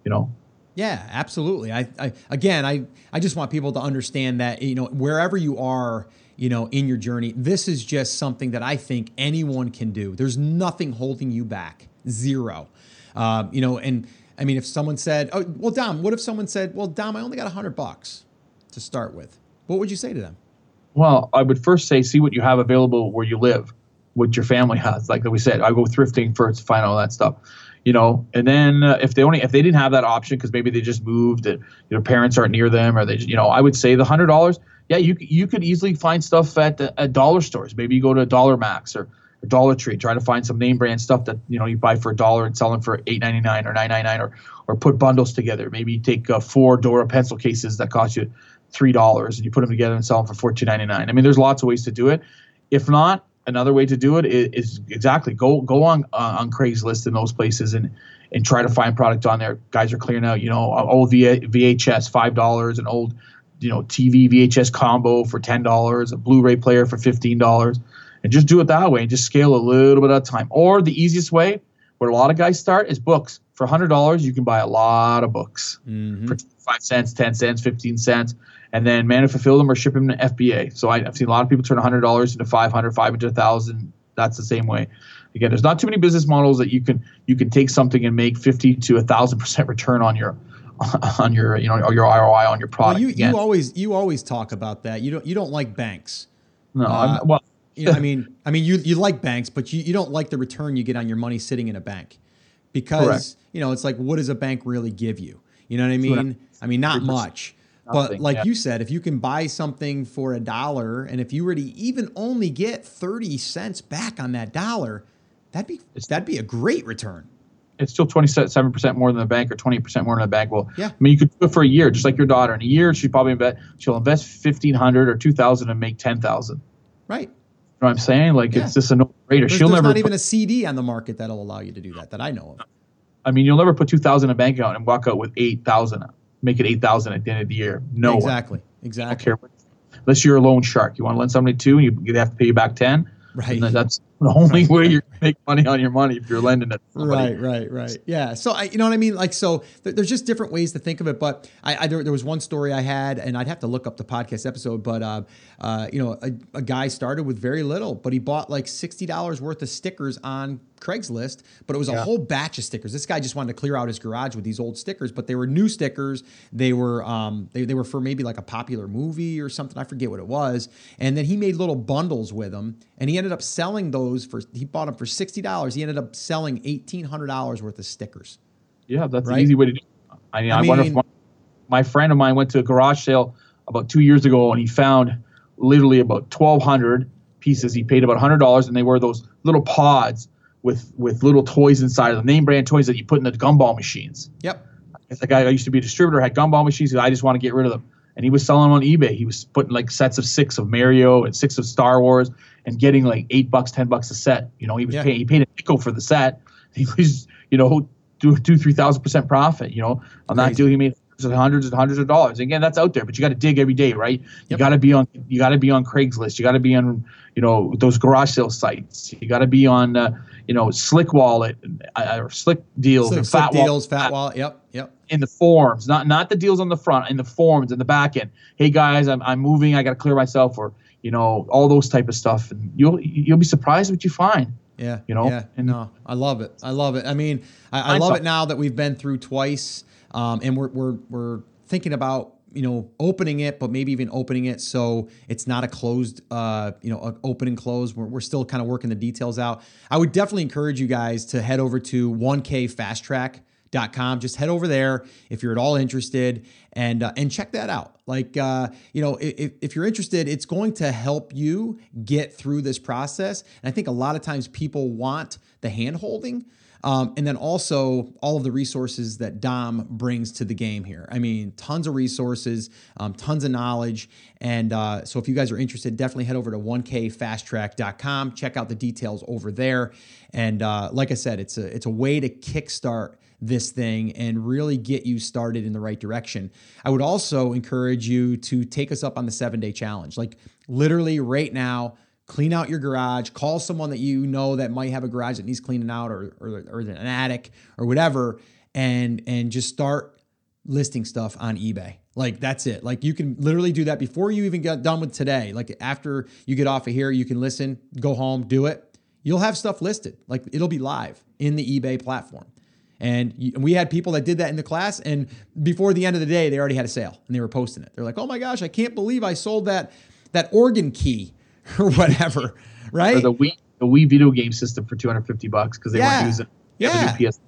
Speaker 1: you know.
Speaker 2: Yeah, absolutely. I, I again, I I just want people to understand that you know wherever you are you know, in your journey. This is just something that I think anyone can do. There's nothing holding you back. Zero. Um, you know, and I mean, if someone said, "Oh, well, Dom," what if someone said, "Well, Dom, I only got a hundred bucks to start with"? What would you say to them?
Speaker 1: Well, I would first say, see what you have available where you live, what your family has. Like we said, I go thrifting first to find all that stuff you know and then uh, if they only if they didn't have that option because maybe they just moved and your parents aren't near them or they you know i would say the hundred dollars yeah, you you could easily find stuff at at dollar stores. Maybe you go to Dollar Max or, or Dollar Tree, try to find some name brand stuff that you know you buy for a dollar and sell them for eight ninety nine or nine ninety nine, or or put bundles together. Maybe you take uh, four Dora pencil cases that cost you three dollars and you put them together and sell them for fourteen ninety nine. I mean, there's lots of ways to do it. If not, another way to do it is, is exactly go go on uh, on Craigslist and those places and and try to find product on there. Guys are clearing out, you know, old v- VHS five dollars, an old you know TV VHS combo for ten dollars, a Blu-ray player for fifteen dollars, and just do it that way and just scale a little bit at a time. Or the easiest way, where a lot of guys start, is books. For hundred dollars, you can buy a lot of books mm-hmm. for five cents, ten cents, fifteen cents, and then man, fulfill them or ship them to FBA. So I, have seen a lot of people turn hundred dollars into 500, 500, 1000. That's the same way. Again, there's not too many business models that you can you can take something and make fifty to a thousand percent return on your on your you know your ROI on your product.
Speaker 2: Well, you, you always you always talk about that. You don't you don't like banks.
Speaker 1: No, uh, well,
Speaker 2: you know, I mean, I mean, you you like banks, but you, you don't like the return you get on your money sitting in a bank, because Correct. you know it's like, what does a bank really give you? You know what I mean? I mean, not much. But like yeah. you said, if you can buy something for a dollar, and if you were to even only get thirty cents back on that dollar, that'd be that'd be a great return
Speaker 1: it's still 27% more than the bank or 20% more than the bank. Well, yeah. I mean, you could do it for a year, just like your daughter. In a year, she probably invest, she'll invest 1500 or 2000 and make 10,000.
Speaker 2: Right.
Speaker 1: You know what I'm saying? Like, yeah. it's just a no brainer.
Speaker 2: She'll there's never not even a CD on the market that'll allow you to do that, that I know of.
Speaker 1: I mean, you'll never put 2000 in a bank account and walk out with 8,000, make it 8,000 at the end of the year. No.
Speaker 2: Exactly. One. Exactly.
Speaker 1: Unless you're a loan shark. You want to lend somebody two and you, they have to pay you back 10.
Speaker 2: Right.
Speaker 1: That's the only way you're gonna make money on your money if you're lending it.
Speaker 2: Right, right, right. Yeah. So I, you know what I mean? Like, so th- there's just different ways to think of it. But I, I there, there was one story I had, and I'd have to look up the podcast episode. But uh, uh, you know, a, a guy started with very little, but he bought like sixty dollars worth of stickers on Craigslist. But it was a
Speaker 1: Yeah.
Speaker 2: whole batch of stickers. This guy just wanted to clear out his garage with these old stickers, but they were new stickers. They were um, they, they were for maybe like a popular movie or something. I forget what it was. And then he made little bundles with them, and he ended up selling those for. He bought them for sixty dollars. He ended up selling eighteen hundred dollars worth of stickers.
Speaker 1: Yeah, that's
Speaker 2: Right?
Speaker 1: an easy way to do. It. I mean,
Speaker 2: I
Speaker 1: I, wonder if my, my friend of mine went to a garage sale about two years ago, and he found literally about twelve hundred pieces. He paid about hundred dollars, and they were those little pods with with little toys inside of them, name brand toys that you put in the gumball machines.
Speaker 2: Yep.
Speaker 1: It's a guy used to be a distributor, had gumball machines. I just want to get rid of them. And he was selling on eBay. He was putting like sets of six of Mario and six of Star Wars and getting like eight bucks, ten bucks a set. You know, he was
Speaker 2: Yeah.
Speaker 1: paying, he paid a nickel for the set. He was, you know, two, two, three thousand percent profit. You know, on that
Speaker 2: Crazy.
Speaker 1: deal, he made hundreds and hundreds and hundreds of dollars. Again, that's out there, but you got to dig every day, right? You got to be on, you got to be on Craigslist. You got to be on, you know, those garage sale sites. You got to be on, uh, you know, Slick Wallet uh, or Slick Deals
Speaker 2: Slick, slick
Speaker 1: Fat Wallet
Speaker 2: deals, fat wallet. Yep. Yep.
Speaker 1: In the forms, not not the deals on the front, in the forms, in the back end. Hey guys, I'm, I'm moving. I got to clear myself, or you know, all those type of stuff, and you'll you'll be surprised what you find.
Speaker 2: Yeah.
Speaker 1: You know,
Speaker 2: Yeah.
Speaker 1: and-
Speaker 2: no, I love it. I love it. I mean, I, I love it now that we've been through twice, um, and we're we're we're thinking about you know opening it, but maybe even opening it so it's not a closed, uh, you know, a open and close. We're, we're still kind of working the details out. I would definitely encourage you guys to head over to 1kfasttrack.com. Just head over there if you're at all interested and uh, and check that out. Like uh, you know, if, if you're interested, it's going to help you get through this process. And I think a lot of times people want the hand holding. Um, and then also all of the resources that Dom brings to the game here. I mean, tons of resources, um, tons of knowledge. And uh, so if you guys are interested, definitely head over to 1kfasttrack.com. Check out the details over there. And uh, like I said, it's a it's a way to kickstart this thing and really get you started in the right direction. I would also encourage you to take us up on the seven day challenge. Like literally right now, clean out your garage, call someone that you know that might have a garage that needs cleaning out or, or, or an attic or whatever, and and just start listing stuff on eBay. Like that's it. Like you can literally do that before you even get done with today. Like after you get off of here, you can listen, go home, do it. You'll have stuff listed. Like it'll be live in the eBay platform. And we had people that did that in the class, and before the end of the day, they already had a sale and they were posting it. They're like, "Oh my gosh, I can't believe I sold that that organ key or whatever." Right?
Speaker 1: Or the Wii the Wii video game system for 250 bucks because they
Speaker 2: Yeah.
Speaker 1: weren't using PS4.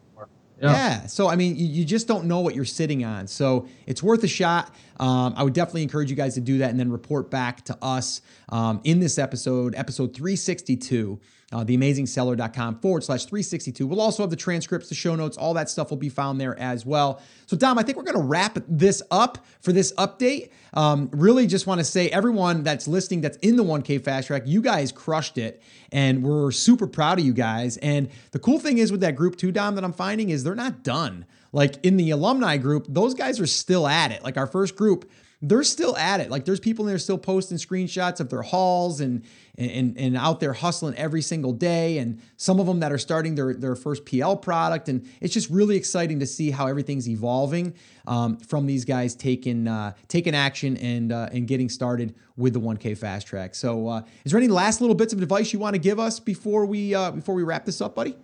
Speaker 2: Yeah.
Speaker 1: Yeah.
Speaker 2: So I mean, you, you just don't know what you're sitting on. So it's worth a shot. Um, I would definitely encourage you guys to do that and then report back to us um, in this episode, episode 362. Uh, theamazingseller.com forward slash 362. We'll also have the transcripts, the show notes, all that stuff will be found there as well. So, Dom, I think we're going to wrap this up for this update. Um, really just want to say, everyone that's listening that's in the 1K Fast Track, you guys crushed it. And we're super proud of you guys. And the cool thing is with that group too, Dom, that I'm finding is they're not done. Like in the alumni group, those guys are still at it. Like our first group, they're still at it. Like there's people in there still posting screenshots of their hauls and and and out there hustling every single day. And some of them that are starting their their first PL product. And it's just really exciting to see how everything's evolving um, from these guys taking uh, taking action and uh, and getting started with the 1K fast track. So, uh, is there any last little bits of advice you want to give us before we uh, before we wrap this up, buddy?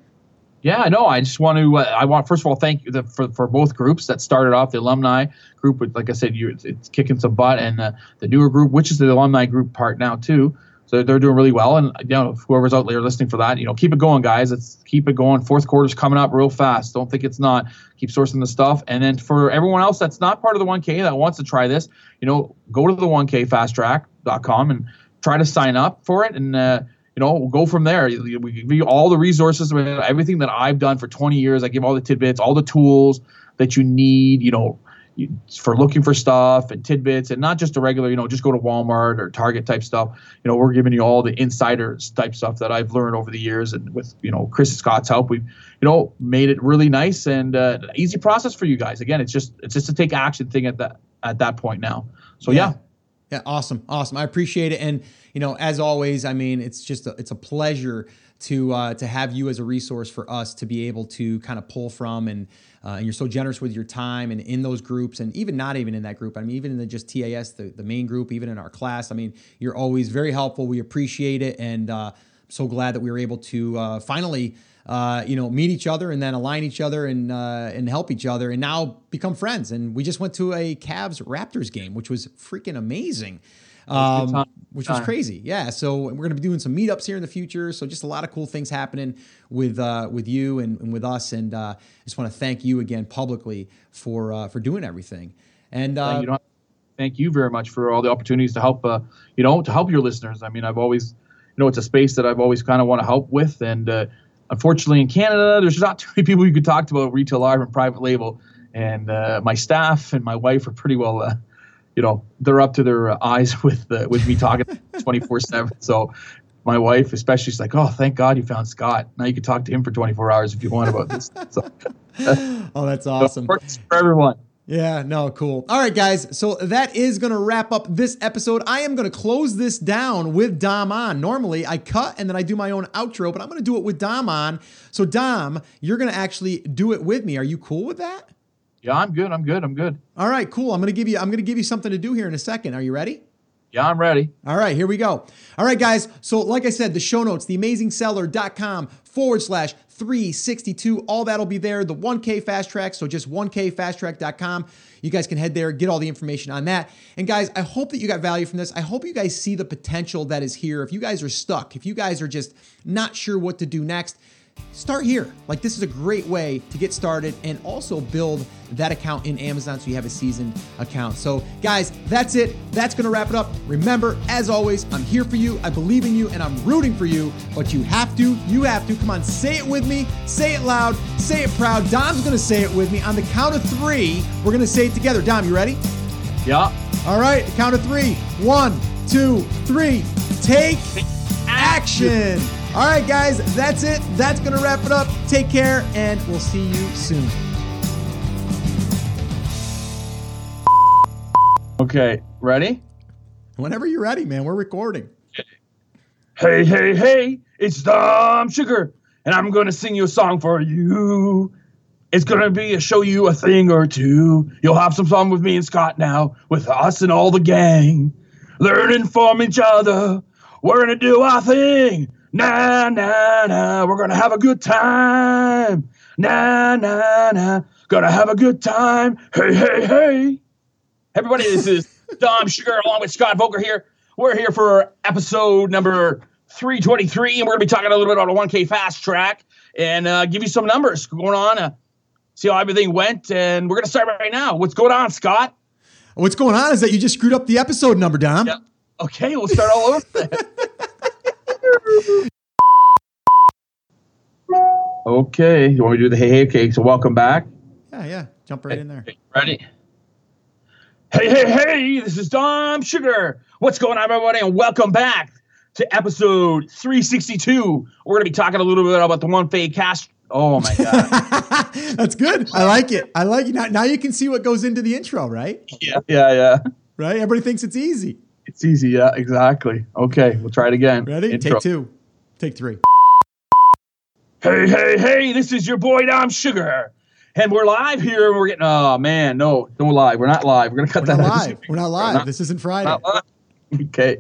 Speaker 1: Yeah, no, I just want to. Uh, I want first of all thank you the, for for both groups that started off the alumni group with, like I said, you it's, kicking some butt, and uh, the newer group, which is the alumni group part now too. So they're doing really well, and you know whoever's out there listening for that, you know, keep it going, guys. Let's keep it going. Fourth quarter's coming up real fast. Don't think it's not. Keep sourcing the stuff, and then for everyone else that's not part of the 1K that wants to try this, you know, go to the 1KFasttrack.com and try to sign up for it, and uh, you know, we'll go from there. We give you all the resources, everything that I've done for 20 years. I give all the tidbits, all the tools that you need, you know, for looking for stuff and tidbits, and not just a regular, you know, just go to Walmart or Target type stuff. You know, we're giving you all the insiders type stuff that I've learned over the years, and with you know Chris Scott's help, we've you know made it really nice and uh, easy process for you guys. Again, it's just it's just a take action thing at that at that point now. So yeah,
Speaker 2: Yeah, awesome, awesome. I appreciate it, and you know, as always, I mean, it's just a, it's a pleasure to uh, to have you as a resource for us to be able to kind of pull from, and uh, and you're so generous with your time and in those groups, and even not even in that group. I mean, even in the just TAS, the, the main group, even in our class. I mean, you're always very helpful. We appreciate it, and uh, so glad that we were able to uh, finally uh, you know, meet each other and then align each other and uh, and help each other, and now become friends. And we just went to a Cavs Raptors game, which was freaking amazing. Um, which was crazy, yeah. So we're gonna be doing some meetups here in the future. So just a lot of cool things happening with uh, with you and, and with us. And uh, I just want to thank you again publicly for uh, for doing everything. And uh,
Speaker 1: you thank you very much for all the opportunities to help uh, you know to help your listeners. I mean, I've always you know it's a space that I've always kind of want to help with, and uh, unfortunately in Canada, there's not too many people you could talk to about retail live and private label. And uh, my staff and my wife are pretty well, uh, you know, they're up to their uh, eyes with uh, with me talking 24 seven. So my wife, especially, is like, "Oh, thank God you found Scott. Now you can talk to him for 24 hours if you want about this." So,
Speaker 2: oh, that's awesome.
Speaker 1: works for everyone.
Speaker 2: Yeah, no, cool. All right, guys. So that is going to wrap up this episode. I am going to close this down with Dom on. Normally, I cut and then I do my own outro, but I'm going to do it with Dom on. So, Dom, you're going to actually do it with me. Are you cool with that?
Speaker 1: Yeah, I'm good. I'm good. I'm good.
Speaker 2: All right, cool. I'm going to give you I'm going to give you something to do here in a second. Are you ready?
Speaker 1: Yeah, I'm ready.
Speaker 2: All right, here we go. All right, guys. So, like I said, the show notes, theamazingseller.com forward slash 362. All that'll be there. The 1K fast track. So, just 1kfasttrack.com. You guys can head there, get all the information on that. And, guys, I hope that you got value from this. I hope you guys see the potential that is here. If you guys are stuck, if you guys are just not sure what to do next, start here. Like, this is a great way to get started and also build that account in Amazon so you have a seasoned account. So, guys, that's it. That's going to wrap it up. Remember, as always, I'm here for you. I believe in you and I'm rooting for you, but you have to. You have to. Come on, say it with me. Say it loud. Say it proud. Dom's going to say it with me. On the count of three, we're going to say it together. Dom, you ready?
Speaker 1: Yeah.
Speaker 2: All right, count of three. One, two, three. Take action. All right, guys, that's it. That's going to wrap it up. Take care, and we'll see you soon.
Speaker 1: Okay, ready?
Speaker 2: Whenever you're ready, man, we're recording.
Speaker 1: Hey, hey, hey, it's Dom Sugar, and I'm going to sing you a song for you. It's going to be a show you a thing or two. You'll have some fun with me and Scott now, with us and all the gang. Learning from each other. We're going to do our thing. Nah, nah, nah. We're going to have a good time. Nah, nah, nah. Gonna have a good time. Hey, hey, hey. Everybody, this is Dom Sugar along with Scott Voelker here. We're here for episode number 323, and we're going to be talking a little bit about a 1K fast track and uh, give you some numbers going on, uh, see how everything went. And we're going to start right now. What's going on, Scott?
Speaker 2: What's going on is that you just screwed up the episode number, Dom.
Speaker 1: Yep. Okay, we'll start all over. okay, you want me to do the hey, hey, okay? So, welcome back.
Speaker 2: Yeah, yeah. Jump right in there.
Speaker 1: Ready? Hey, hey, hey, this is Dom Sugar. What's going on, everybody? And welcome back to episode 362. We're going to be talking a little bit about the one fade cast. Oh, my God.
Speaker 2: That's good. I like it. I like it. Now, now you can see what goes into the intro, right?
Speaker 1: Yeah, yeah, yeah.
Speaker 2: Right? Everybody thinks it's easy.
Speaker 1: It's easy. Yeah, exactly. Okay, we'll try it again.
Speaker 2: Ready?
Speaker 1: Intro.
Speaker 2: Take two. Take three.
Speaker 1: Hey, hey, hey, this is your boy Dom Sugar. And we're live here and we're getting, oh man, no, no live. We're not live. We're going to cut
Speaker 2: We're
Speaker 1: that
Speaker 2: not
Speaker 1: out.
Speaker 2: live. We're not live.
Speaker 1: not-
Speaker 2: this isn't Friday.
Speaker 1: Okay.